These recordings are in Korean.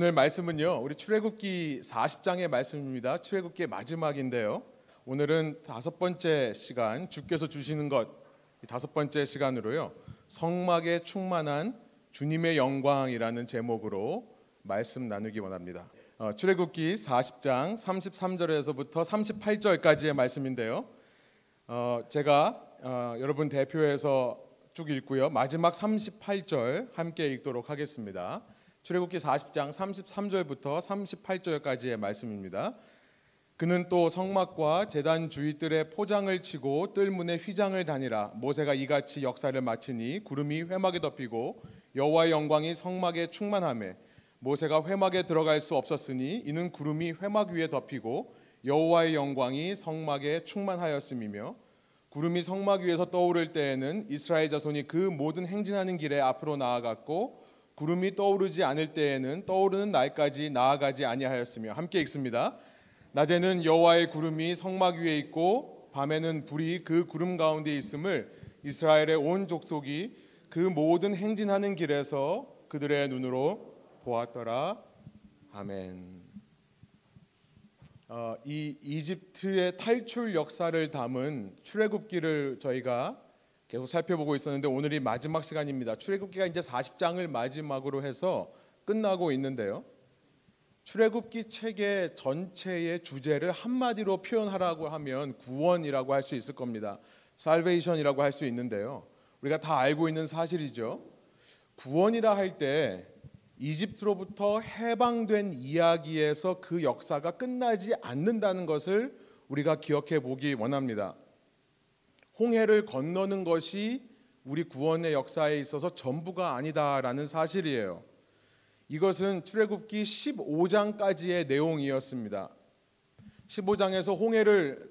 오늘 말씀은요. 우리 출애굽기 40장의 말씀입니다. 출애굽기의 마지막인데요. 오늘은 다섯 번째 시간 주께서 주시는 것 다섯 번째 시간으로요. 성막에 충만한 주님의 영광이라는 제목으로 말씀 나누기 원합니다. 어, 출애굽기 40장 33절에서부터 38절까지의 말씀인데요. 어, 제가 어, 여러분 대표해서 쭉 읽고요. 마지막 38절 함께 읽도록 하겠습니다. 출애굽기 40장 33절부터 38절까지의 말씀입니다. 그는 또 성막과 제단 주위들의 포장을 치고 뜰문에 휘장을 다니라 모세가 이같이 역사를 마치니 구름이 회막에 덮이고 여호와의 영광이 성막에 충만함에 모세가 회막에 들어갈 수 없었으니 이는 구름이 회막 위에 덮이고 여호와의 영광이 성막에 충만하였음이며 구름이 성막 위에서 떠오를 때에는 이스라엘 자손이 그 모든 행진하는 길에 앞으로 나아갔고 구름이 떠오르지 않을 때에는 떠오르는 날까지 나아가지 아니하였으며 함께 읽습니다. 낮에는 여호와의 구름이 성막 위에 있고 밤에는 불이 그 구름 가운데 있음을 이스라엘의 온 족속이 그 모든 행진하는 길에서 그들의 눈으로 보았더라. 아멘. 어, 이 이집트의 탈출 역사를 담은 출애굽기를 저희가 계속 살펴보고 있었는데 오늘이 마지막 시간입니다. 출애굽기가 이제 40장을 마지막으로 해서 끝나고 있는데요. 출애굽기 책의 전체의 주제를 한마디로 표현하라고 하면 구원이라고 할 수 있을 겁니다. 살베이션이라고 할 수 있는데요. 우리가 다 알고 있는 사실이죠. 구원이라 할 때 이집트로부터 해방된 이야기에서 그 역사가 끝나지 않는다는 것을 우리가 기억해 보기 원합니다. 홍해를 건너는 것이 우리 구원의 역사에 있어서 전부가 아니다라는 사실이에요. 이것은 출애굽기 15장까지의 내용이었습니다. 15장에서 홍해를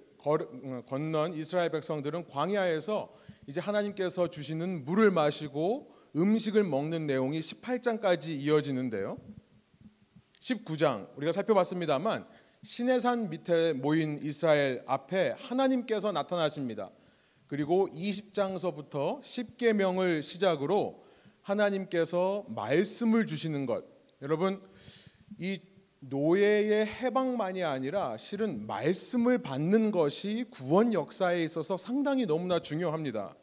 건넌 이스라엘 백성들은 광야에서 이제 하나님께서 주시는 물을 마시고 음식을 먹는 내용이 18장까지 이어지는데요. 19장 우리가 살펴봤습니다만 시내산 밑에 모인 이스라엘 앞에 하나님께서 나타나십니다. 그리고 20장서부터 10계명을 시작으로 하나님께서 말씀을 주시는 것. 여러분 이 노예의 해방만이 아니라 실은 말씀을 받는 것이 구원 역사에 있어서 상당히 너무나 중요합니다.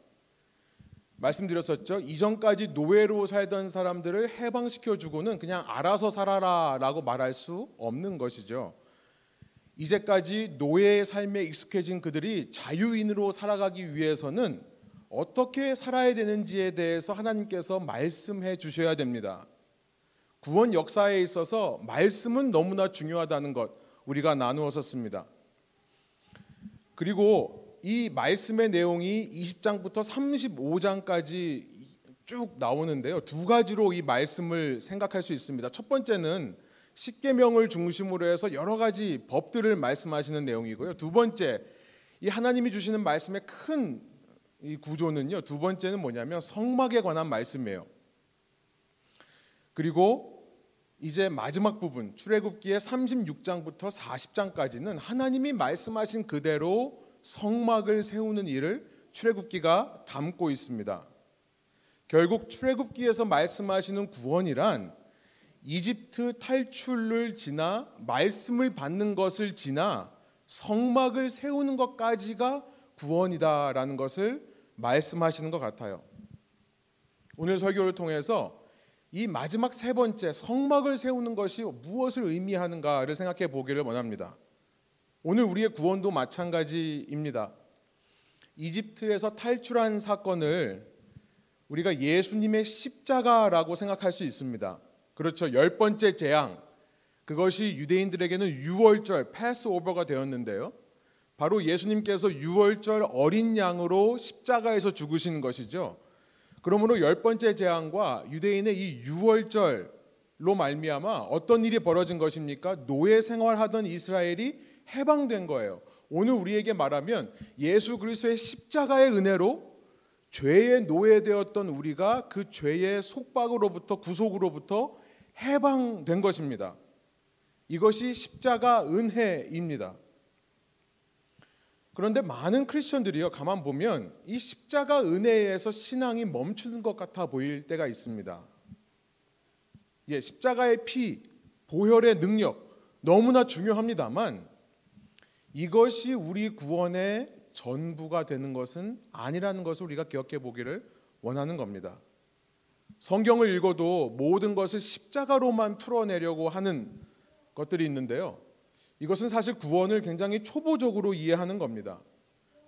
말씀드렸었죠. 이전까지 노예로 살던 사람들을 해방시켜 주고는 그냥 알아서 살아라라고 말할 수 없는 것이죠. 이제까지 노예의 삶에 익숙해진 그들이 자유인으로 살아가기 위해서는 어떻게 살아야 되는지에 대해서 하나님께서 말씀해 주셔야 됩니다. 구원 역사에 있어서 말씀은 너무나 중요하다는 것 우리가 나누었었습니다. 그리고 이 말씀의 내용이 20장부터 35장까지 쭉 나오는데요. 두 가지로 이 말씀을 생각할 수 있습니다. 첫 번째는 십계명을 중심으로 해서 여러 가지 법들을 말씀하시는 내용이고요. 두 번째, 이 하나님이 주시는 말씀의 큰 이 구조는요. 두 번째는 뭐냐면 성막에 관한 말씀이에요. 그리고 이제 마지막 부분 출애굽기의 36장부터 40장까지는 하나님이 말씀하신 그대로 성막을 세우는 일을 출애굽기가 담고 있습니다. 결국 출애굽기에서 말씀하시는 구원이란 이집트 탈출을 지나 말씀을 받는 것을 지나 성막을 세우는 것까지가 구원이다라는 것을 말씀하시는 것 같아요. 오늘 설교를 통해서 이 마지막 세 번째 성막을 세우는 것이 무엇을 의미하는가를 생각해 보기를 원합니다. 오늘 우리의 구원도 마찬가지입니다. 이집트에서 탈출한 사건을 우리가 예수님의 십자가라고 생각할 수 있습니다. 그렇죠. 열 번째 재앙. 그것이 유대인들에게는 유월절 패스오버가 되었는데요. 바로 예수님께서 유월절 어린 양으로 십자가에서 죽으신 것이죠. 그러므로 열 번째 재앙과 유대인의 이 유월절로 말미암아 어떤 일이 벌어진 것입니까? 노예 생활하던 이스라엘이 해방된 거예요. 오늘 우리에게 말하면 예수 그리스도의 십자가의 은혜로 죄의 노예되었던 우리가 그 죄의 속박으로부터 구속으로부터 해방된 것입니다. 이것이 십자가 은혜입니다. 그런데 많은 크리스천들이요 가만 보면 이 십자가 은혜에서 신앙이 멈추는 것 같아 보일 때가 있습니다. 예, 십자가의 피 보혈의 능력 너무나 중요합니다만 이것이 우리 구원의 전부가 되는 것은 아니라는 것을 우리가 기억해 보기를 원하는 겁니다. 성경을 읽어도 모든 것을 십자가로만 풀어내려고 하는 것들이 있는데요. 이것은 사실 구원을 굉장히 초보적으로 이해하는 겁니다.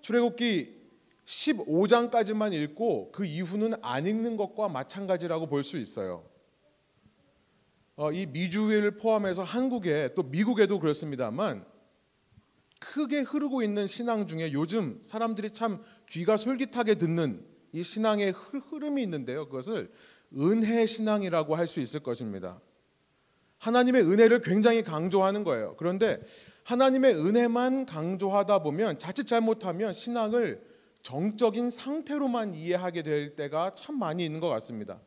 출애굽기 15장까지만 읽고 그 이후는 안 읽는 것과 마찬가지라고 볼 수 있어요. 어, 이 미주를 포함해서 한국에 또 미국에도 그렇습니다만 크게 흐르고 있는 신앙 중에 요즘 사람들이 참 귀가 솔깃하게 듣는 이 신앙의 흐름이 있는데요. 그것을 은혜 신앙이라고 할 수 있을 것입니다. 하나님의 은혜를 굉장히 강조하는 거예요. 그런데 하나님의 은혜만 강조하다 보면 자칫 잘못하면 신앙을 정적인 상태로만 이해하게 될 때가 참 많이 있는 것 같습니다.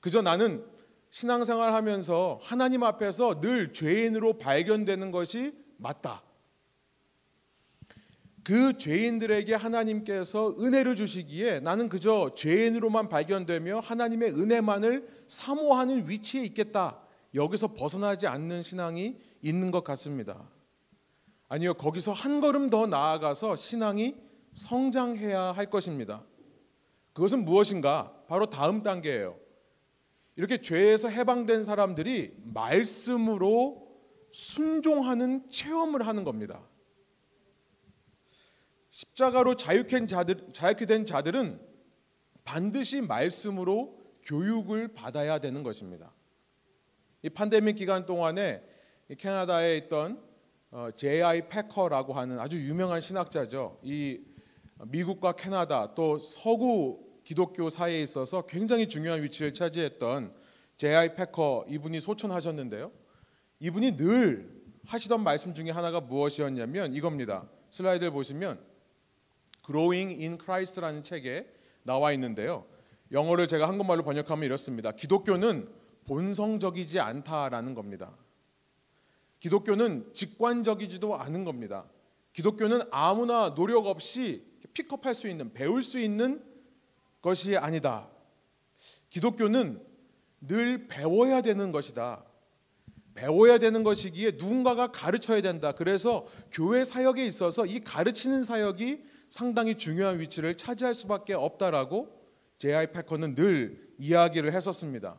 그저 나는 신앙생활 하면서 하나님 앞에서 늘 죄인으로 발견되는 것이 맞다. 그 죄인들에게 하나님께서 은혜를 주시기에 나는 그저 죄인으로만 발견되며 하나님의 은혜만을 사모하는 위치에 있겠다. 여기서 벗어나지 않는 신앙이 있는 것 같습니다. 아니요, 거기서 한 걸음 더 나아가서 신앙이 성장해야 할 것입니다. 그것은 무엇인가? 바로 다음 단계예요. 이렇게 죄에서 해방된 사람들이 말씀으로 순종하는 체험을 하는 겁니다. 십자가로 자유케 자들, 자유케 된 자들은 반드시 말씀으로 교육을 받아야 되는 것입니다. 이 팬데믹 기간 동안에 캐나다에 있던 J.I. 어, 패커라고 하는 아주 유명한 신학자죠. 이 미국과 캐나다 또 서구 기독교 사이에 있어서 굉장히 중요한 위치를 차지했던 J.I. 패커 이분이 소천하셨는데요. 이분이 늘 하시던 말씀 중에 하나가 무엇이었냐면 이겁니다. 슬라이드를 보시면 Growing in Christ라는 책에 나와 있는데요. 영어를 제가 한국말로 번역하면 이렇습니다. 기독교는 본성적이지 않다라는 겁니다. 기독교는 직관적이지도 않은 겁니다. 기독교는 아무나 노력 없이 픽업할 수 있는 배울 수 있는 것이 아니다. 기독교는 늘 배워야 되는 것이다. 배워야 되는 것이기에 누군가가 가르쳐야 된다. 그래서 교회 사역에 있어서 이 가르치는 사역이 상당히 중요한 위치를 차지할 수밖에 없다라고 제아이 패커는 늘 이야기를 했었습니다.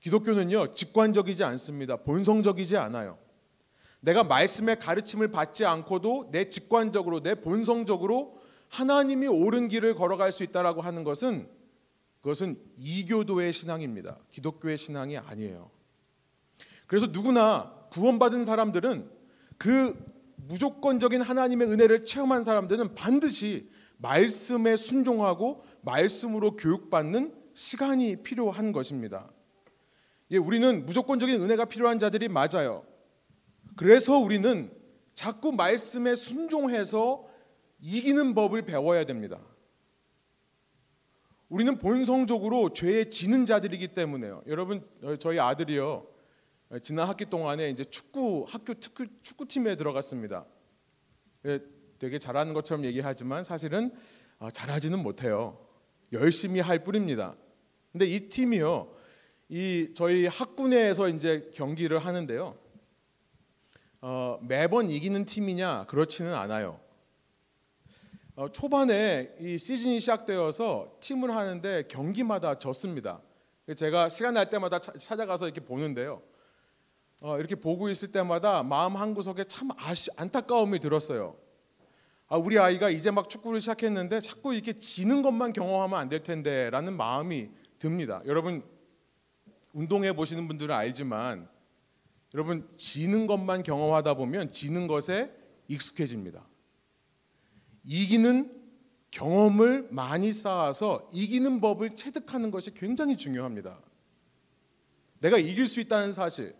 기독교는요 직관적이지 않습니다. 본성적이지 않아요. 내가 말씀의 가르침을 받지 않고도 내 직관적으로 내 본성적으로 하나님이 옳은 길을 걸어갈 수 있다라고 하는 것은 그것은 이교도의 신앙입니다. 기독교의 신앙이 아니에요. 그래서 누구나 구원받은 사람들은 그 무조건적인 하나님의 은혜를 체험한 사람들은 반드시 말씀에 순종하고 말씀으로 교육받는 시간이 필요한 것입니다. 예, 우리는 무조건적인 은혜가 필요한 자들이 맞아요. 그래서 우리는 자꾸 말씀에 순종해서 이기는 법을 배워야 됩니다. 우리는 본성적으로 죄에 지는 자들이기 때문에요. 여러분, 저희 아들이요. 예, 지난 학기 동안에 이제 축구 학교 축구 축구팀에 들어갔습니다. 예, 되게 잘하는 것처럼 얘기하지만 사실은 어, 잘하지는 못해요. 열심히 할 뿐입니다. 근데 이 팀이요, 이 저희 학군에서 이제 경기를 하는데요. 어, 매번 이기는 팀이냐 그렇지는 않아요. 어, 초반에 이 시즌이 시작되어서 팀을 하는데 경기마다 졌습니다. 제가 시간 날 때마다 찾아가서 이렇게 보는데요. 어, 이렇게 보고 있을 때마다 마음 한 구석에 참 아시, 안타까움이 들었어요. 아, 우리 아이가 이제 막 축구를 시작했는데 자꾸 이렇게 지는 것만 경험하면 안 될 텐데라는 마음이 듭니다. 여러분 운동해 보시는 분들은 알지만 여러분 지는 것만 경험하다 보면 지는 것에 익숙해집니다. 이기는 경험을 많이 쌓아서 이기는 법을 체득하는 것이 굉장히 중요합니다. 내가 이길 수 있다는 사실,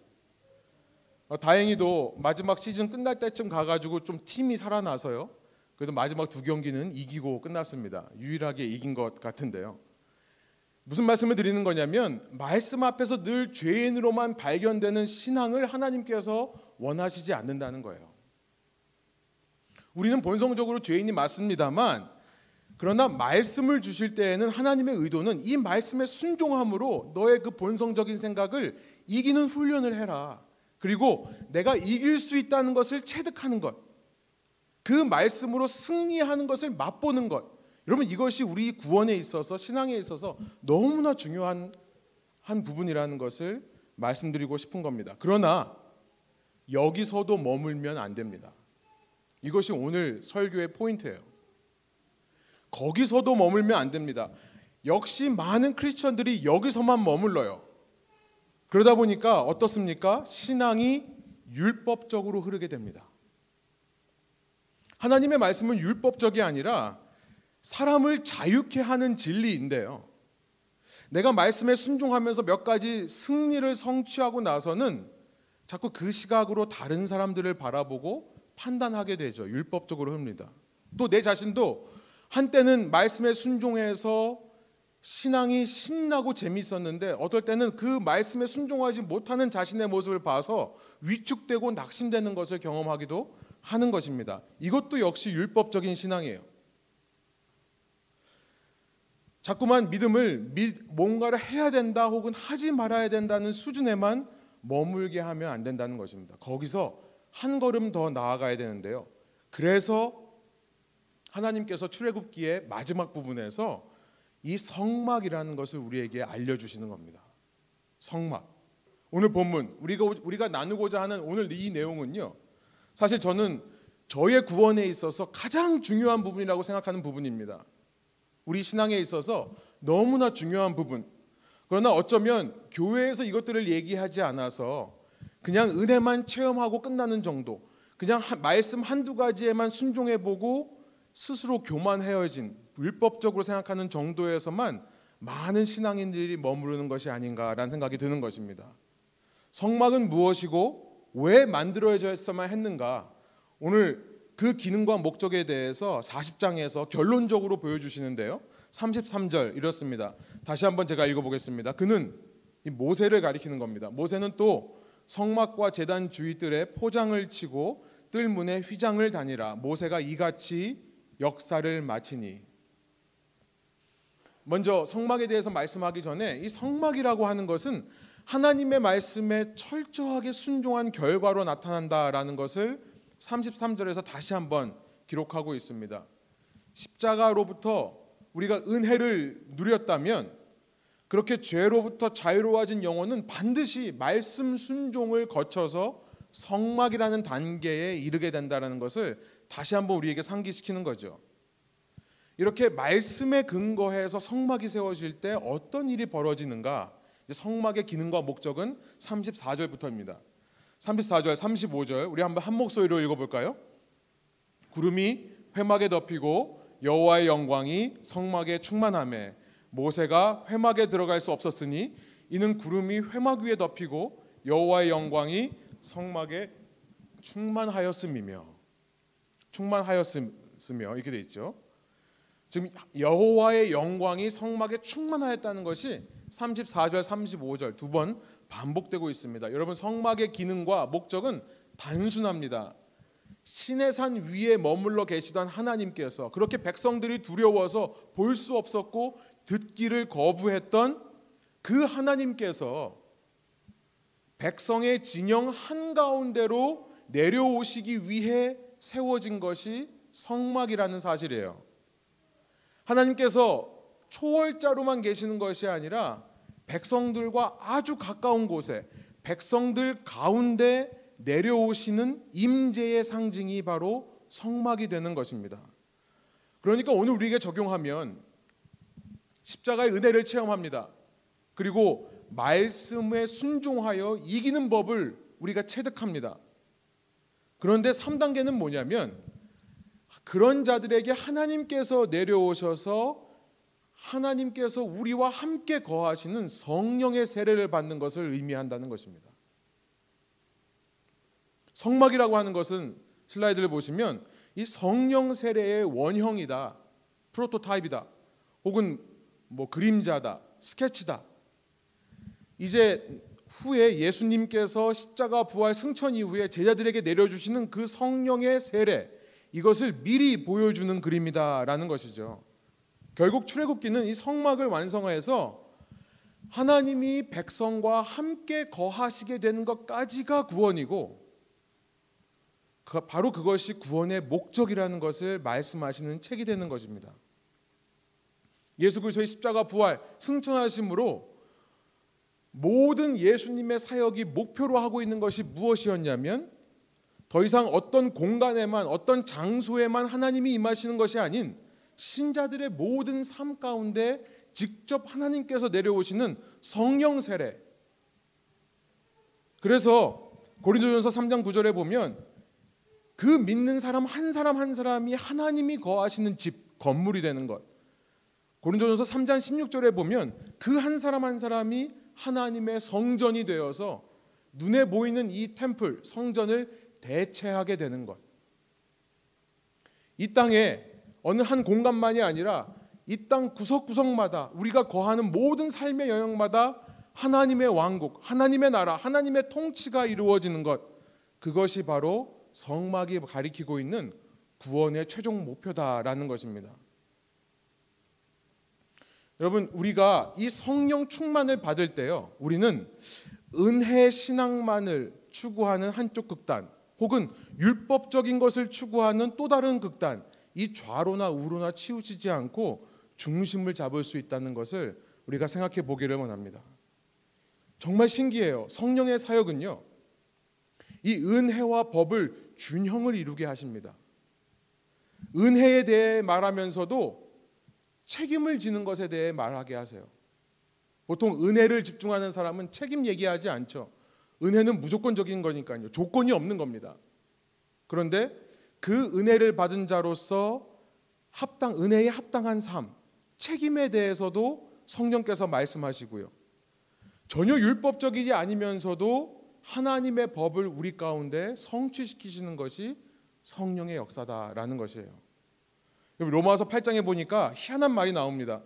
어, 다행히도 마지막 시즌 끝날 때쯤 가가지고 좀 팀이 살아나서요. 그래도 마지막 두 경기는 이기고 끝났습니다. 유일하게 이긴 것 같은데요. 무슨 말씀을 드리는 거냐면 말씀 앞에서 늘 죄인으로만 발견되는 신앙을 하나님께서 원하시지 않는다는 거예요. 우리는 본성적으로 죄인이 맞습니다만 그러나 말씀을 주실 때에는 하나님의 의도는 이 말씀에 순종함으로 너의 그 본성적인 생각을 이기는 훈련을 해라. 그리고 내가 이길 수 있다는 것을 체득하는 것. 그 말씀으로 승리하는 것을 맛보는 것. 여러분 이것이 우리 구원에 있어서 신앙에 있어서 너무나 중요한 한 부분이라는 것을 말씀드리고 싶은 겁니다. 그러나 여기서도 머물면 안 됩니다. 이것이 오늘 설교의 포인트예요. 거기서도 머물면 안 됩니다. 역시 많은 크리스천들이 여기서만 머물러요. 그러다 보니까 어떻습니까? 신앙이 율법적으로 흐르게 됩니다. 하나님의 말씀은 율법적이 아니라 사람을 자유케 하는 진리인데요. 내가 말씀에 순종하면서 몇 가지 승리를 성취하고 나서는 자꾸 그 시각으로 다른 사람들을 바라보고 판단하게 되죠. 율법적으로 흡니다. 또 내 자신도 한때는 말씀에 순종해서 신앙이 신나고 재미있었는데 어떨 때는 그 말씀에 순종하지 못하는 자신의 모습을 봐서 위축되고 낙심되는 것을 경험하기도 하는 것입니다. 이것도 역시 율법적인 신앙이에요. 자꾸만 믿음을 뭔가를 해야 된다 혹은 하지 말아야 된다는 수준에만 머물게 하면 안 된다는 것입니다. 거기서 한 걸음 더 나아가야 되는데요. 그래서 하나님께서 출애굽기의 마지막 부분에서 이 성막이라는 것을 우리에게 알려주시는 겁니다. 성막. 오늘 본문 우리가 우리가 나누고자 하는 오늘 이 내용은요. 사실 저는 저의 구원에 있어서 가장 중요한 부분이라고 생각하는 부분입니다. 우리 신앙에 있어서 너무나 중요한 부분. 그러나 어쩌면 교회에서 이것들을 얘기하지 않아서 그냥 은혜만 체험하고 끝나는 정도, 그냥 말씀 한두 가지에만 순종해 보고 스스로 교만해어진 율법적으로 생각하는 정도에서만 많은 신앙인들이 머무르는 것이 아닌가라는 생각이 드는 것입니다. 성막은 무엇이고 왜 만들어져야만 했는가? 오늘 그 기능과 목적에 대해서 40장에서 결론적으로 보여주시는데요. 33절 이렇습니다. 다시 한번 제가 읽어보겠습니다. 그는 모세를 가리키는 겁니다. 모세는 또 성막과 제단 주위들에 포장을 치고 뜰문에 휘장을 다니라. 모세가 이같이 역사를 마치니. 먼저 성막에 대해서 말씀하기 전에 이 성막이라고 하는 것은 하나님의 말씀에 철저하게 순종한 결과로 나타난다라는 것을 33절에서 다시 한번 기록하고 있습니다. 십자가로부터 우리가 은혜를 누렸다면 그렇게 죄로부터 자유로워진 영혼은 반드시 말씀 순종을 거쳐서 성막이라는 단계에 이르게 된다는 것을 다시 한번 우리에게 상기시키는 거죠. 이렇게 말씀에 근거해서 성막이 세워질 때 어떤 일이 벌어지는가? 성막의 기능과 목적은 34절부터입니다. 34절, 35절 우리 한번 한 목소리로 읽어볼까요? 구름이 회막에 덮이고 여호와의 영광이 성막에 충만함에 모세가 회막에 들어갈 수 없었으니 이는 구름이 회막 위에 덮이고 여호와의 영광이 성막에 충만하였음이며 충만하였으며 이렇게 돼 있죠. 지금 여호와의 영광이 성막에 충만하였다는 것이 34절, 35절 두 번 반복되고 있습니다. 여러분 성막의 기능과 목적은 단순합니다. 신의 산 위에 머물러 계시던 하나님께서 그렇게 백성들이 두려워서 볼 수 없었고 듣기를 거부했던 그 하나님께서 백성의 진영 한가운데로 내려오시기 위해 세워진 것이 성막이라는 사실이에요. 하나님께서 초월자로만 계시는 것이 아니라 백성들과 아주 가까운 곳에 백성들 가운데 내려오시는 임재의 상징이 바로 성막이 되는 것입니다. 그러니까 오늘 우리에게 적용하면 십자가의 은혜를 체험합니다. 그리고 말씀에 순종하여 이기는 법을 우리가 체득합니다. 그런데 3단계는 뭐냐면 그런 자들에게 하나님께서 내려오셔서 하나님께서 우리와 함께 거하시는 성령의 세례를 받는 것을 의미한다는 것입니다. 성막이라고 하는 것은 슬라이드를 보시면 이 성령 세례의 원형이다, 프로토타입이다, 혹은 뭐 그림자다, 스케치다. 이제 후에 예수님께서 십자가 부활 승천 이후에 제자들에게 내려주시는 그 성령의 세례 이것을 미리 보여주는 그림이다라는 것이죠. 결국 출애굽기는 이 성막을 완성해서 하나님이 백성과 함께 거하시게 되는 것까지가 구원이고 그 바로 그것이 구원의 목적이라는 것을 말씀하시는 책이 되는 것입니다. 예수 그리스도의 십자가 부활 승천하심으로 모든 예수님의 사역이 목표로 하고 있는 것이 무엇이었냐면 더 이상 어떤 공간에만 어떤 장소에만 하나님이 임하시는 것이 아닌 신자들의 모든 삶 가운데 직접 하나님께서 내려오시는 성령 세례. 그래서 고린도전서 3장 9절에 보면 그 믿는 사람 한 사람 한 사람이 하나님이 거하시는 집 건물이 되는 것. 고린도전서 3장 16절에 보면 그 한 사람 한 사람이 하나님의 성전이 되어서 눈에 보이는 이 템플 성전을 대체하게 되는 것. 이 땅에 어느 한 공간만이 아니라 이 땅 구석구석마다 우리가 거하는 모든 삶의 영역마다 하나님의 왕국, 하나님의 나라, 하나님의 통치가 이루어지는 것. 그것이 바로 성막이 가리키고 있는 구원의 최종 목표다라는 것입니다. 여러분, 우리가 이 성령 충만을 받을 때요, 우리는 은혜 신앙만을 추구하는 한쪽 극단, 혹은 율법적인 것을 추구하는 또 다른 극단, 이 좌로나 우로나 치우치지 않고 중심을 잡을 수 있다는 것을 우리가 생각해 보기를 원합니다. 정말 신기해요. 성령의 사역은요, 이 은혜와 법을 균형을 이루게 하십니다. 은혜에 대해 말하면서도 책임을 지는 것에 대해 말하게 하세요. 보통 은혜를 집중하는 사람은 책임 얘기하지 않죠. 은혜는 무조건적인 거니까요. 조건이 없는 겁니다. 그런데 그 은혜를 받은 자로서 합당 은혜에 합당한 삶, 책임에 대해서도 성령께서 말씀하시고요. 전혀 율법적이지 아니면서도 하나님의 법을 우리 가운데 성취시키시는 것이 성령의 역사다라는 것이에요. 로마서 8장에 보니까 희한한 말이 나옵니다.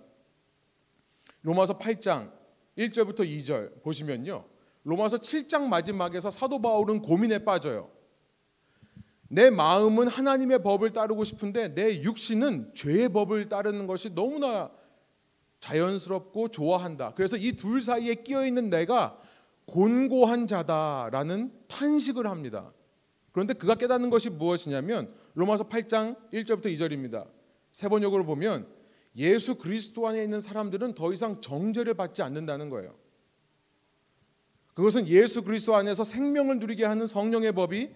로마서 8장 1절부터 2절 보시면요. 로마서 7장 마지막에서 사도 바울은 고민에 빠져요. 내 마음은 하나님의 법을 따르고 싶은데 내 육신은 죄의 법을 따르는 것이 너무나 자연스럽고 좋아한다. 그래서 이 둘 사이에 끼어 있는 내가 곤고한 자다라는 탄식을 합니다. 그런데 그가 깨닫는 것이 무엇이냐면 로마서 8장 1절부터 2절입니다. 세 번역으로 보면 예수 그리스도 안에 있는 사람들은 더 이상 정죄를 받지 않는다는 거예요. 그것은 예수 그리스도 안에서 생명을 누리게 하는 성령의 법이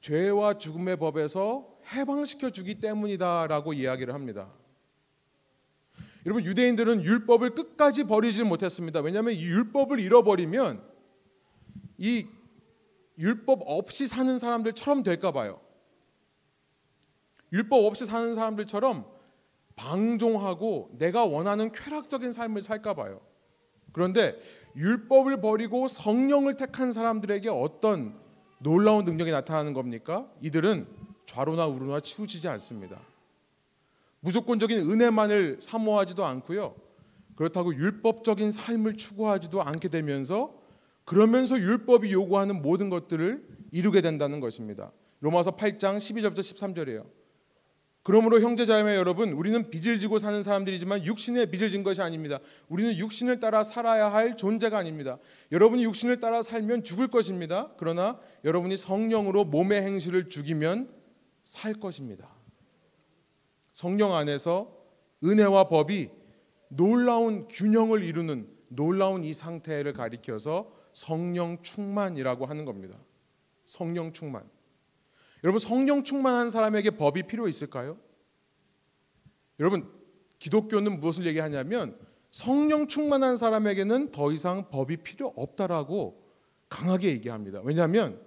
죄와 죽음의 법에서 해방시켜 주기 때문이다라고 이야기를 합니다. 여러분 유대인들은 율법을 끝까지 버리지 못했습니다. 왜냐하면 이 율법을 잃어버리면 이 율법 없이 사는 사람들처럼 될까 봐요. 율법 없이 사는 사람들처럼 방종하고 내가 원하는 쾌락적인 삶을 살까 봐요. 그런데 율법을 버리고 성령을 택한 사람들에게 어떤 놀라운 능력이 나타나는 겁니까? 이들은 좌로나 우로나 치우치지 않습니다. 무조건적인 은혜만을 사모하지도 않고요. 그렇다고 율법적인 삶을 추구하지도 않게 되면서 그러면서 율법이 요구하는 모든 것들을 이루게 된다는 것입니다. 로마서 8장 12절부터 13절이에요. 그러므로 형제자매 여러분, 우리는 빚을 지고 사는 사람들이지만 육신의 빚을 진 것이 아닙니다. 우리는 육신을 따라 살아야 할 존재가 아닙니다. 여러분이 육신을 따라 살면 죽을 것입니다. 그러나 여러분이 성령으로 몸의 행실을 죽이면 살 것입니다. 성령 안에서 은혜와 법이 놀라운 균형을 이루는 놀라운 이 상태를 가리켜서 성령 충만이라고 하는 겁니다. 성령 충만. 여러분 성령 충만한 사람에게 법이 필요 있을까요? 여러분 기독교는 무엇을 얘기하냐면 성령 충만한 사람에게는 더 이상 법이 필요 없다라고 강하게 얘기합니다. 왜냐하면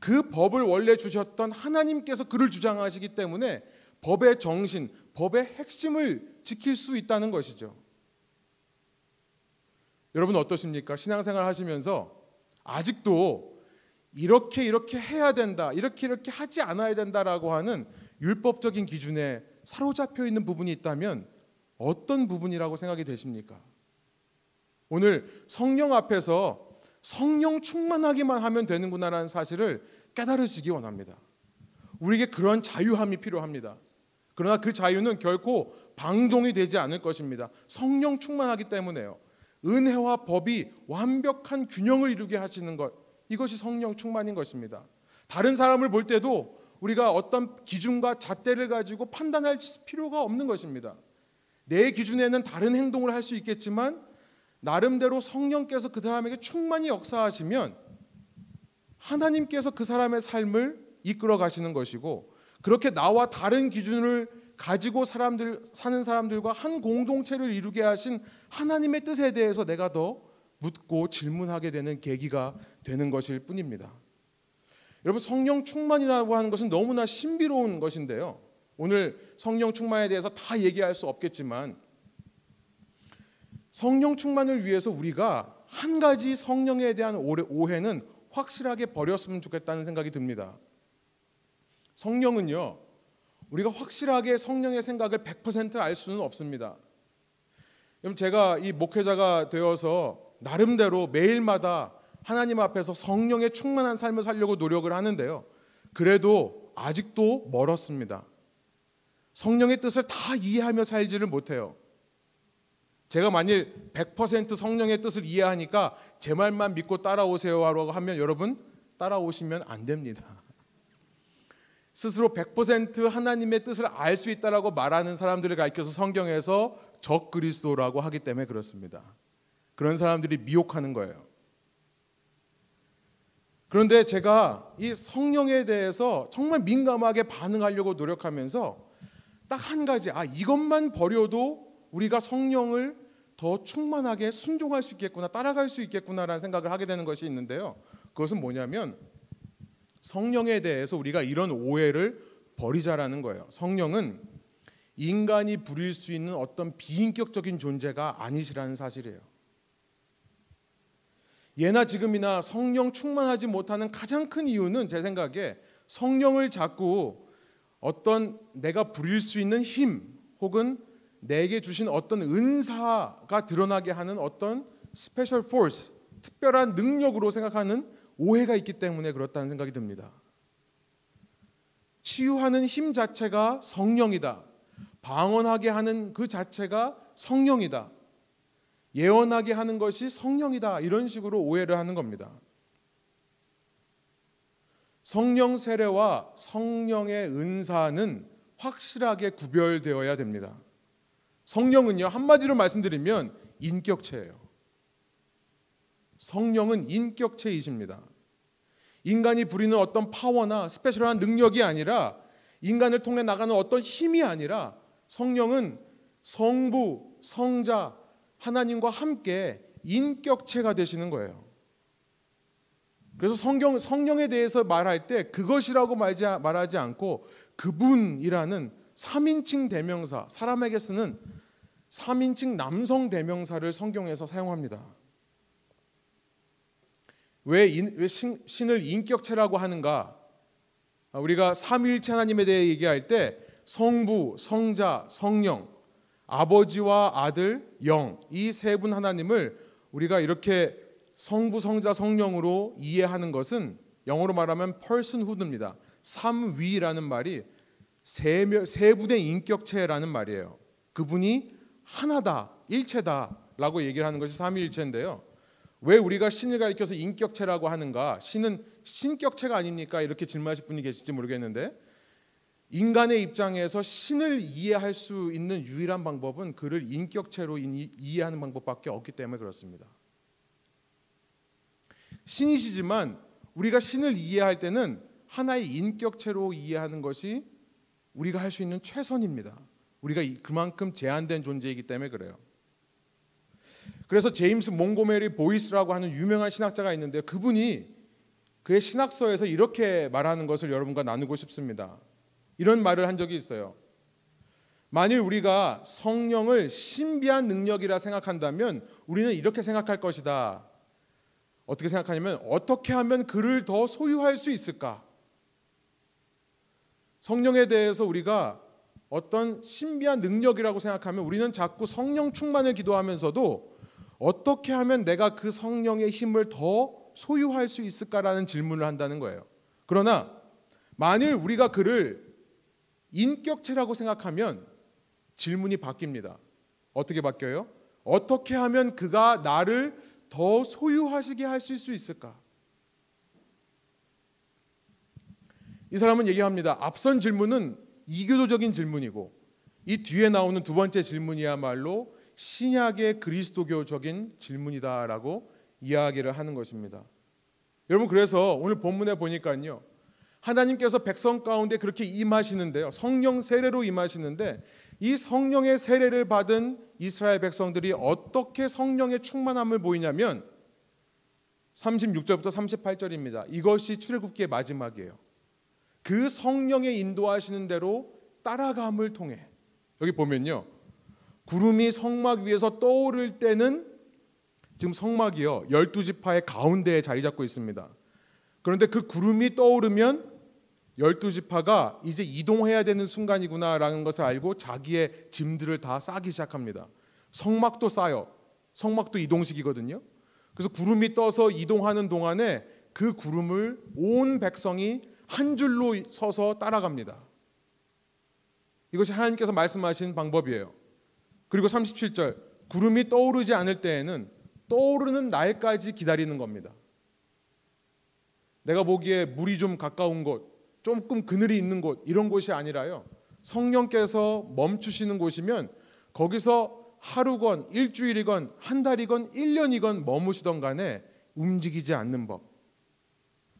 그 법을 원래 주셨던 하나님께서 그를 주장하시기 때문에 법의 정신, 법의 핵심을 지킬 수 있다는 것이죠. 여러분 어떠십니까? 신앙생활 하시면서 아직도 이렇게 이렇게 해야 된다, 이렇게 이렇게 하지 않아야 된다라고 하는 율법적인 기준에 사로잡혀 있는 부분이 있다면 어떤 부분이라고 생각이 되십니까? 오늘 성령 앞에서 성령 충만하기만 하면 되는구나라는 사실을 깨달으시기 원합니다. 우리에게 그런 자유함이 필요합니다. 그러나 그 자유는 결코 방종이 되지 않을 것입니다. 성령 충만하기 때문에요. 은혜와 법이 완벽한 균형을 이루게 하시는 것 이것이 성령 충만인 것입니다. 다른 사람을 볼 때도 우리가 어떤 기준과 잣대를 가지고 판단할 필요가 없는 것입니다. 내 기준에는 다른 행동을 할 수 있겠지만 나름대로 성령께서 그 사람에게 충만히 역사하시면 하나님께서 그 사람의 삶을 이끌어 가시는 것이고 그렇게 나와 다른 기준을 가지고 사람들 사는 사람들과 한 공동체를 이루게 하신 하나님의 뜻에 대해서 내가 더 묻고 질문하게 되는 계기가 되는 것일 뿐입니다. 여러분 성령 충만이라고 하는 것은 너무나 신비로운 것인데요. 오늘 성령 충만에 대해서 다 얘기할 수 없겠지만 성령 충만을 위해서 우리가 한 가지 성령에 대한 오해는 확실하게 버렸으면 좋겠다는 생각이 듭니다. 성령은요, 우리가 확실하게 성령의 생각을 100%알 수는 없습니다. 여러분, 제가 이 목회자가 되어서 나름대로 매일마다 하나님 앞에서 성령의 충만한 삶을 살려고 노력을 하는데요. 그래도 아직도 멀었습니다. 성령의 뜻을 다 이해하며 살지를 못해요. 제가 만일 100% 성령의 뜻을 이해하니까 제 말만 믿고 따라오세요 하라고 하면 여러분 따라오시면 안 됩니다. 스스로 100% 하나님의 뜻을 알 수 있다라고 말하는 사람들을 가리켜서 성경에서 적 그리스도라고 하기 때문에 그렇습니다. 그런 사람들이 미혹하는 거예요. 그런데 제가 이 성령에 대해서 정말 민감하게 반응하려고 노력하면서 딱 한 가지, 아, 이것만 버려도 우리가 성령을 더 충만하게 순종할 수 있겠구나, 따라갈 수 있겠구나라는 생각을 하게 되는 것이 있는데요. 그것은 뭐냐면 성령에 대해서 우리가 이런 오해를 버리자라는 거예요. 성령은 인간이 부릴 수 있는 어떤 비인격적인 존재가 아니시라는 사실이에요. 예나 지금이나 성령 충만하지 못하는 가장 큰 이유는 제 생각에 성령을 자꾸 어떤 내가 부릴 수 있는 힘 혹은 내게 주신 어떤 은사가 드러나게 하는 어떤 special force, 특별한 능력으로 생각하는 오해가 있기 때문에 그렇다는 생각이 듭니다. 치유하는 힘 자체가 성령이다. 방언하게 하는 그 자체가 성령이다. 예언하게 하는 것이 성령이다. 이런 식으로 오해를 하는 겁니다. 성령 세례와 성령의 은사는 확실하게 구별되어야 됩니다. 성령은요, 한마디로 말씀드리면 인격체예요. 성령은 인격체이십니다. 인간이 부리는 어떤 파워나 스페셜한 능력이 아니라 인간을 통해 나가는 어떤 힘이 아니라 성령은 성부, 성자, 하나님과 함께 인격체가 되시는 거예요. 그래서 성경 성령에 대해서 말할 때 그것이라고 말지, 말하지 않고 그분이라는 3인칭 대명사, 사람에게 쓰는 3인칭 남성 대명사를 성경에서 사용합니다. 왜, 인, 왜 신, 신을 인격체라고 하는가? 아, 우리가 삼일체 하나님에 대해 얘기할 때 성부, 성자, 성령, 아버지와 아들, 영 이 세 분 하나님을 우리가 이렇게 성부, 성자, 성령으로 이해하는 것은 영어로 말하면 personhood입니다. 삼위라는 말이 세, 세 분의 인격체라는 말이에요. 그분이 하나다, 일체다라고 얘기를 하는 것이 삼위일체인데요. 왜 우리가 신을 가리켜서 인격체라고 하는가? 신은 신격체가 아닙니까? 이렇게 질문하실 분이 계실지 모르겠는데 인간의 입장에서 신을 이해할 수 있는 유일한 방법은 그를 인격체로 이해하는 방법밖에 없기 때문에 그렇습니다. 신이시지만 우리가 신을 이해할 때는 하나의 인격체로 이해하는 것이 우리가 할 수 있는 최선입니다. 우리가 그만큼 제한된 존재이기 때문에 그래요. 그래서 제임스 몽고메리 보이스라고 하는 유명한 신학자가 있는데 그분이 그의 신학서에서 이렇게 말하는 것을 여러분과 나누고 싶습니다. 이런 말을 한 적이 있어요. 만일 우리가 성령을 신비한 능력이라 생각한다면 우리는 이렇게 생각할 것이다. 어떻게 생각하냐면 어떻게 하면 그를 더 소유할 수 있을까? 성령에 대해서 우리가 어떤 신비한 능력이라고 생각하면 우리는 자꾸 성령 충만을 기도하면서도 어떻게 하면 내가 그 성령의 힘을 더 소유할 수 있을까라는 질문을 한다는 거예요. 그러나 만일 우리가 그를 인격체라고 생각하면 질문이 바뀝니다. 어떻게 바뀌어요? 어떻게 하면 그가 나를 더 소유하시게 하실 수 있을까? 이 사람은 얘기합니다. 앞선 질문은 이교도적인 질문이고 이 뒤에 나오는 두 번째 질문이야말로 신약의 그리스도교적인 질문이다라고 이야기를 하는 것입니다. 여러분 그래서 오늘 본문에 보니까요. 하나님께서 백성 가운데 그렇게 임하시는데요. 성령 세례로 임하시는데 이 성령의 세례를 받은 이스라엘 백성들이 어떻게 성령의 충만함을 보이냐면 36절부터 38절입니다. 이것이 출애굽기의 마지막이에요. 그 성령의 인도하시는 대로 따라감을 통해 여기 보면요. 구름이 성막 위에서 떠오를 때는 지금 성막이요. 12지파의 가운데에 자리 잡고 있습니다. 그런데 그 구름이 떠오르면 12지파가 이제 이동해야 되는 순간이구나라는 것을 알고 자기의 짐들을 다 싸기 시작합니다. 성막도 싸요. 성막도 이동식이거든요. 그래서 구름이 떠서 이동하는 동안에 그 구름을 온 백성이 한 줄로 서서 따라갑니다. 이것이 하나님께서 말씀하신 방법이에요. 그리고 37절 구름이 떠오르지 않을 때에는 떠오르는 날까지 기다리는 겁니다. 내가 보기에 물이 좀 가까운 곳, 조금 그늘이 있는 곳 이런 곳이 아니라요. 성령께서 멈추시는 곳이면 거기서 하루건 일주일이건 한 달이건 1년이건 머무시던 간에 움직이지 않는 법.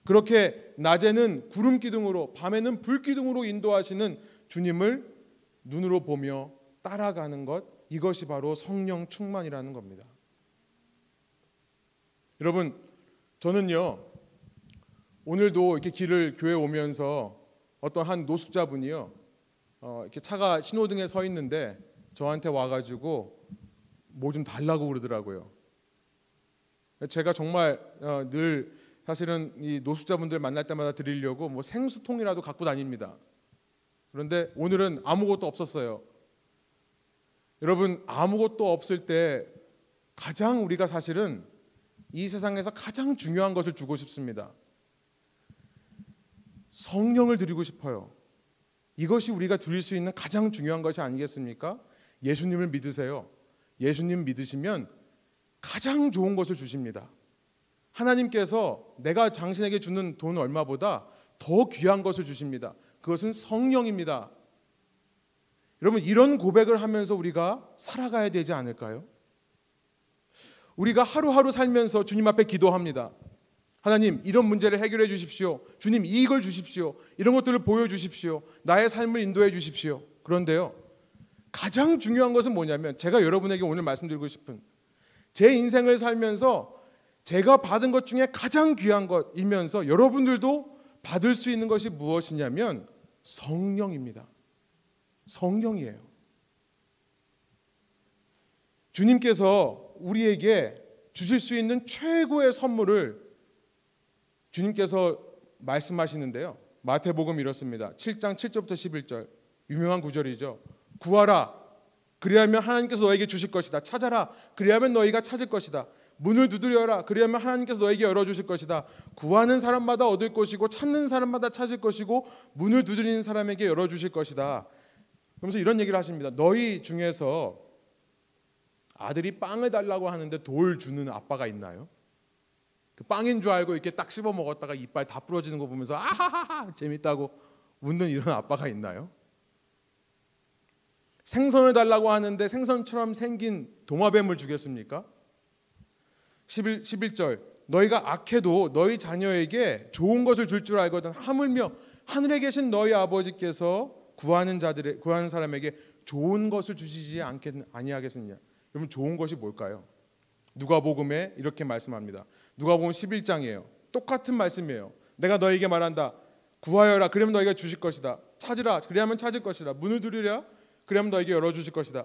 그렇게 낮에는 구름 기둥으로 밤에는 불 기둥으로 인도하시는 주님을 눈으로 보며 따라가는 것 이것이 바로 성령 충만이라는 겁니다. 여러분 저는요 오늘도 이렇게 길을 교회 오면서 어떤 한 노숙자분이요 어, 이렇게 차가 신호등에 서 있는데 저한테 와가지고 뭐 좀 달라고 그러더라고요. 제가 정말 어, 늘 사실은 이 노숙자분들 만날 때마다 드리려고 뭐 생수통이라도 갖고 다닙니다. 그런데 오늘은 아무것도 없었어요. 여러분 아무것도 없을 때 가장 우리가 사실은 이 세상에서 가장 중요한 것을 주고 싶습니다. 성령을 드리고 싶어요. 이것이 우리가 드릴 수 있는 가장 중요한 것이 아니겠습니까? 예수님을 믿으세요. 예수님 믿으시면 가장 좋은 것을 주십니다. 하나님께서 내가 당신에게 주는 돈 얼마보다 더 귀한 것을 주십니다. 그것은 성령입니다. 여러분 이런 고백을 하면서 우리가 살아가야 되지 않을까요? 우리가 하루하루 살면서 주님 앞에 기도합니다. 하나님 이런 문제를 해결해 주십시오. 주님 이걸 주십시오. 이런 것들을 보여 주십시오. 나의 삶을 인도해 주십시오. 그런데요. 가장 중요한 것은 뭐냐면 제가 여러분에게 오늘 말씀드리고 싶은 제 인생을 살면서 제가 받은 것 중에 가장 귀한 것이면서 여러분들도 받을 수 있는 것이 무엇이냐면 성령입니다. 성령이에요. 주님께서 우리에게 주실 수 있는 최고의 선물을 주님께서 말씀하시는데요. 마태복음 이렇습니다. 7장 7절부터 11절 유명한 구절이죠. 구하라 그리하면 하나님께서 너에게 주실 것이다. 찾아라 그리하면 너희가 찾을 것이다. 문을 두드려라 그리하면 하나님께서 너에게 열어 주실 것이다. 구하는 사람마다 얻을 것이고 찾는 사람마다 찾을 것이고 문을 두드리는 사람에게 열어 주실 것이다. 그러면서 이런 얘기를 하십니다. 너희 중에서 아들이 빵을 달라고 하는데 돌 주는 아빠가 있나요? 그 빵인 줄 알고 이렇게 딱 씹어 먹었다가 이빨 다 부러지는 거 보면서 아하하하 재밌다고 웃는 이런 아빠가 있나요? 생선을 달라고 하는데 생선처럼 생긴 도마뱀을 주겠습니까? 11, 11절 너희가 악해도 너희 자녀에게 좋은 것을 줄줄 알거든 하물며 하늘에 계신 너희 아버지께서 구하는 자들의 구하는 사람에게 좋은 것을 주시지 않겠 아니하겠느냐? 여러분 좋은 것이 뭘까요? 누가복음에 이렇게 말씀합니다. 누가복음 11장이에요. 똑같은 말씀이에요. 내가 너에게 말한다. 구하여라. 그러면 너희가 주실 것이다. 찾으라. 그리하면 찾을 것이다. 문을 두드리라. 그러면 너에게 열어 주실 것이다.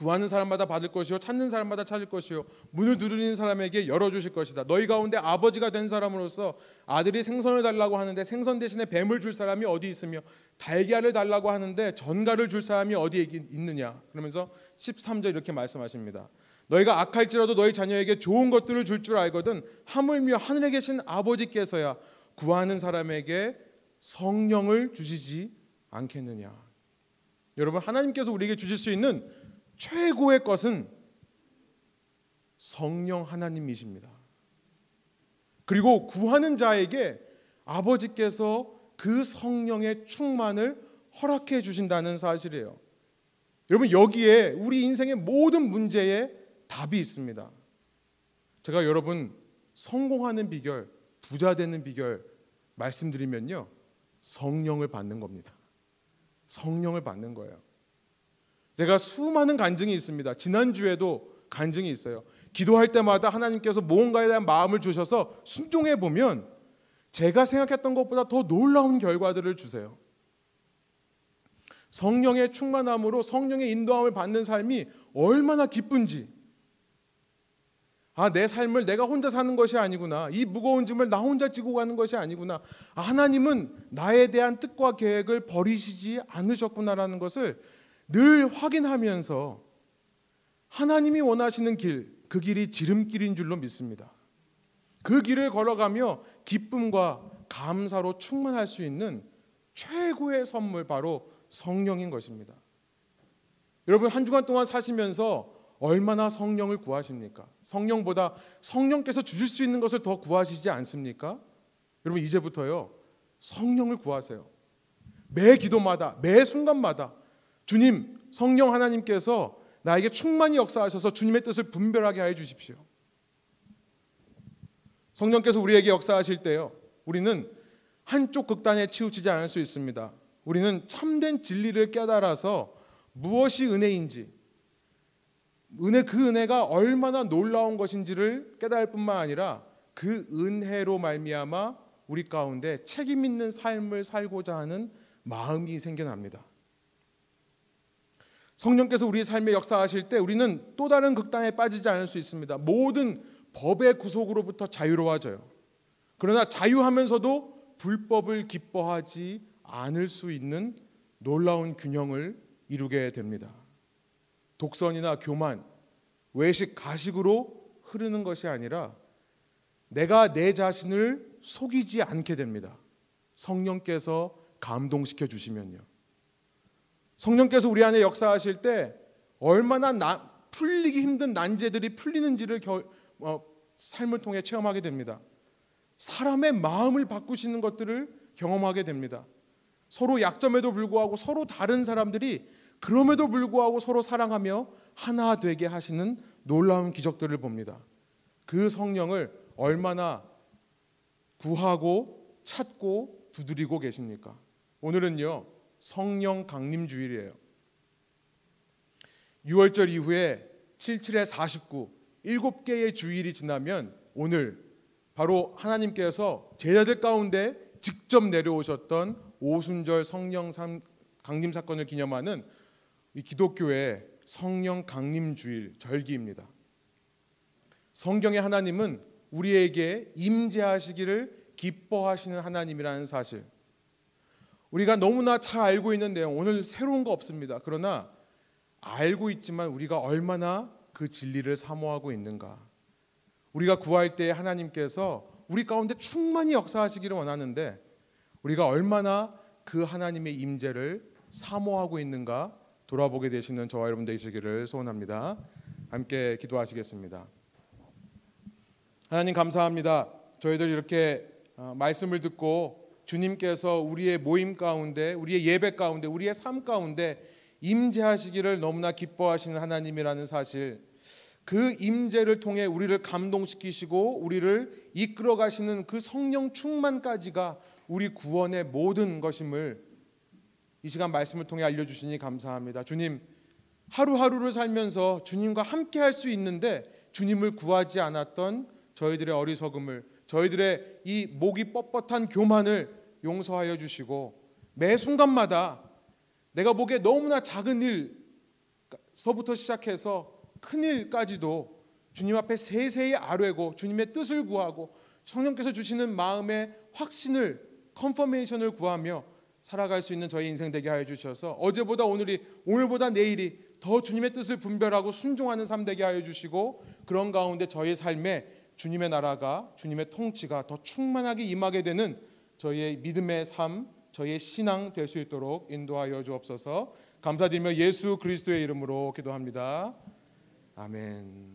구하는 사람마다 받을 것이요 찾는 사람마다 찾을 것이요 문을 두드리는 사람에게 열어 주실 것이다. 너희 가운데 아버지가 된 사람으로서 아들이 생선을 달라고 하는데 생선 대신에 뱀을 줄 사람이 어디 있으며 달걀을 달라고 하는데 전갈을 줄 사람이 어디에 있느냐. 그러면서 13절 이렇게 말씀하십니다. 너희가 악할지라도 너희 자녀에게 좋은 것들을 줄줄 알거든 하물며 하늘에 계신 아버지께서야 구하는 사람에게 성령을 주시지 않겠느냐. 여러분 하나님께서 우리에게 주실 수 있는 최고의 것은 성령 하나님이십니다. 그리고 구하는 자에게 아버지께서 그 성령의 충만을 허락해 주신다는 사실이에요. 여러분 여기에 우리 인생의 모든 문제에 답이 있습니다. 제가 여러분 성공하는 비결, 부자 되는 비결 말씀드리면요. 성령을 받는 겁니다. 성령을 받는 거예요. 제가 수많은 간증이 있습니다. 지난주에도 간증이 있어요. 기도할 때마다 하나님께서 무언가에 대한 마음을 주셔서 순종해 보면 제가 생각했던 것보다 더 놀라운 결과들을 주세요. 성령의 충만함으로 성령의 인도함을 받는 삶이 얼마나 기쁜지. 아, 내 삶을 내가 혼자 사는 것이 아니구나. 이 무거운 짐을 나 혼자 지고 가는 것이 아니구나. 아, 하나님은 나에 대한 뜻과 계획을 버리시지 않으셨구나라는 것을 늘 확인하면서 하나님이 원하시는 길, 그 길이 지름길인 줄로 믿습니다. 그 길을 걸어가며 기쁨과 감사로 충만할 수 있는 최고의 선물 바로 성령인 것입니다. 여러분 한 주간 동안 사시면서 얼마나 성령을 구하십니까? 성령보다 성령께서 주실 수 있는 것을 더 구하시지 않습니까? 여러분 이제부터요 성령을 구하세요. 매 기도마다 매 순간마다 주님 성령 하나님께서 나에게 충만히 역사하셔서 주님의 뜻을 분별하게 하여 주십시오. 성령께서 우리에게 역사하실 때요 우리는 한쪽 극단에 치우치지 않을 수 있습니다. 우리는 참된 진리를 깨달아서 무엇이 은혜인지 은혜 그 은혜가 얼마나 놀라운 것인지를 깨달을 뿐만 아니라 그 은혜로 말미암아 우리 가운데 책임 있는 삶을 살고자 하는 마음이 생겨납니다. 성령께서 우리 삶에 역사하실 때 우리는 또 다른 극단에 빠지지 않을 수 있습니다. 모든 법의 구속으로부터 자유로워져요. 그러나 자유하면서도 불법을 기뻐하지 않을 수 있는 놀라운 균형을 이루게 됩니다. 독선이나 교만, 외식, 가식으로 흐르는 것이 아니라 내가 내 자신을 속이지 않게 됩니다. 성령께서 감동시켜 주시면요. 성령께서 우리 안에 역사하실 때 얼마나 나, 풀리기 힘든 난제들이 풀리는지를 겨, 어, 삶을 통해 체험하게 됩니다. 사람의 마음을 바꾸시는 것들을 경험하게 됩니다. 서로 약점에도 불구하고 서로 다른 사람들이 그럼에도 불구하고 서로 사랑하며 하나 되게 하시는 놀라운 기적들을 봅니다. 그 성령을 얼마나 구하고 찾고 두드리고 계십니까? 오늘은요, 성령 강림 주일이에요. 6월절 이후에 77에 49, 7개의 주일이 지나면 오늘 바로 하나님께서 제자들 가운데 직접 내려오셨던 오순절 성령 강림 사건을 기념하는 이 기독교의 성령 강림 주일 절기입니다. 성경의 하나님은 우리에게 임재하시기를 기뻐하시는 하나님이라는 사실. 우리가 너무나 잘 알고 있는 내용 오늘 새로운 거 없습니다. 그러나 알고 있지만 우리가 얼마나 그 진리를 사모하고 있는가. 우리가 구할 때 하나님께서 우리 가운데 충만히 역사하시기를 원하는데 우리가 얼마나 그 하나님의 임재를 사모하고 있는가 돌아보게 되시는 저와 여러분 되시기를 소원합니다. 함께 기도하시겠습니다. 하나님 감사합니다. 저희들 이렇게 어, 말씀을 듣고 주님께서 우리의 모임 가운데, 우리의 예배 가운데, 우리의 삶 가운데 임재하시기를 너무나 기뻐하시는 하나님이라는 사실, 그 임재를 통해 우리를 감동시키시고 우리를 이끌어 가시는 그 성령 충만까지가 우리 구원의 모든 것임을 이 시간 말씀을 통해 알려주시니 감사합니다. 주님, 하루하루를 살면서 주님과 함께 할 수 있는데 주님을 구하지 않았던 저희들의 어리석음을, 저희들의 이 목이 뻣뻣한 교만을 용서하여 주시고 매 순간마다 내가 보기에 너무나 작은 일서부터 시작해서 큰 일까지도 주님 앞에 세세히 아뢰고 주님의 뜻을 구하고 성령께서 주시는 마음의 확신을 컨퍼메이션을 구하며 살아갈 수 있는 저희 인생 되게 하여 주셔서 어제보다 오늘이 오늘보다 내일이 더 주님의 뜻을 분별하고 순종하는 삶 되게 하여 주시고 그런 가운데 저희 삶에 주님의 나라가 주님의 통치가 더 충만하게 임하게 되는 저희의 믿음의 삶, 저희의 신앙 될 수 있도록 인도하여 주옵소서. 감사드리며 예수 그리스도의 이름으로 기도합니다. 아멘.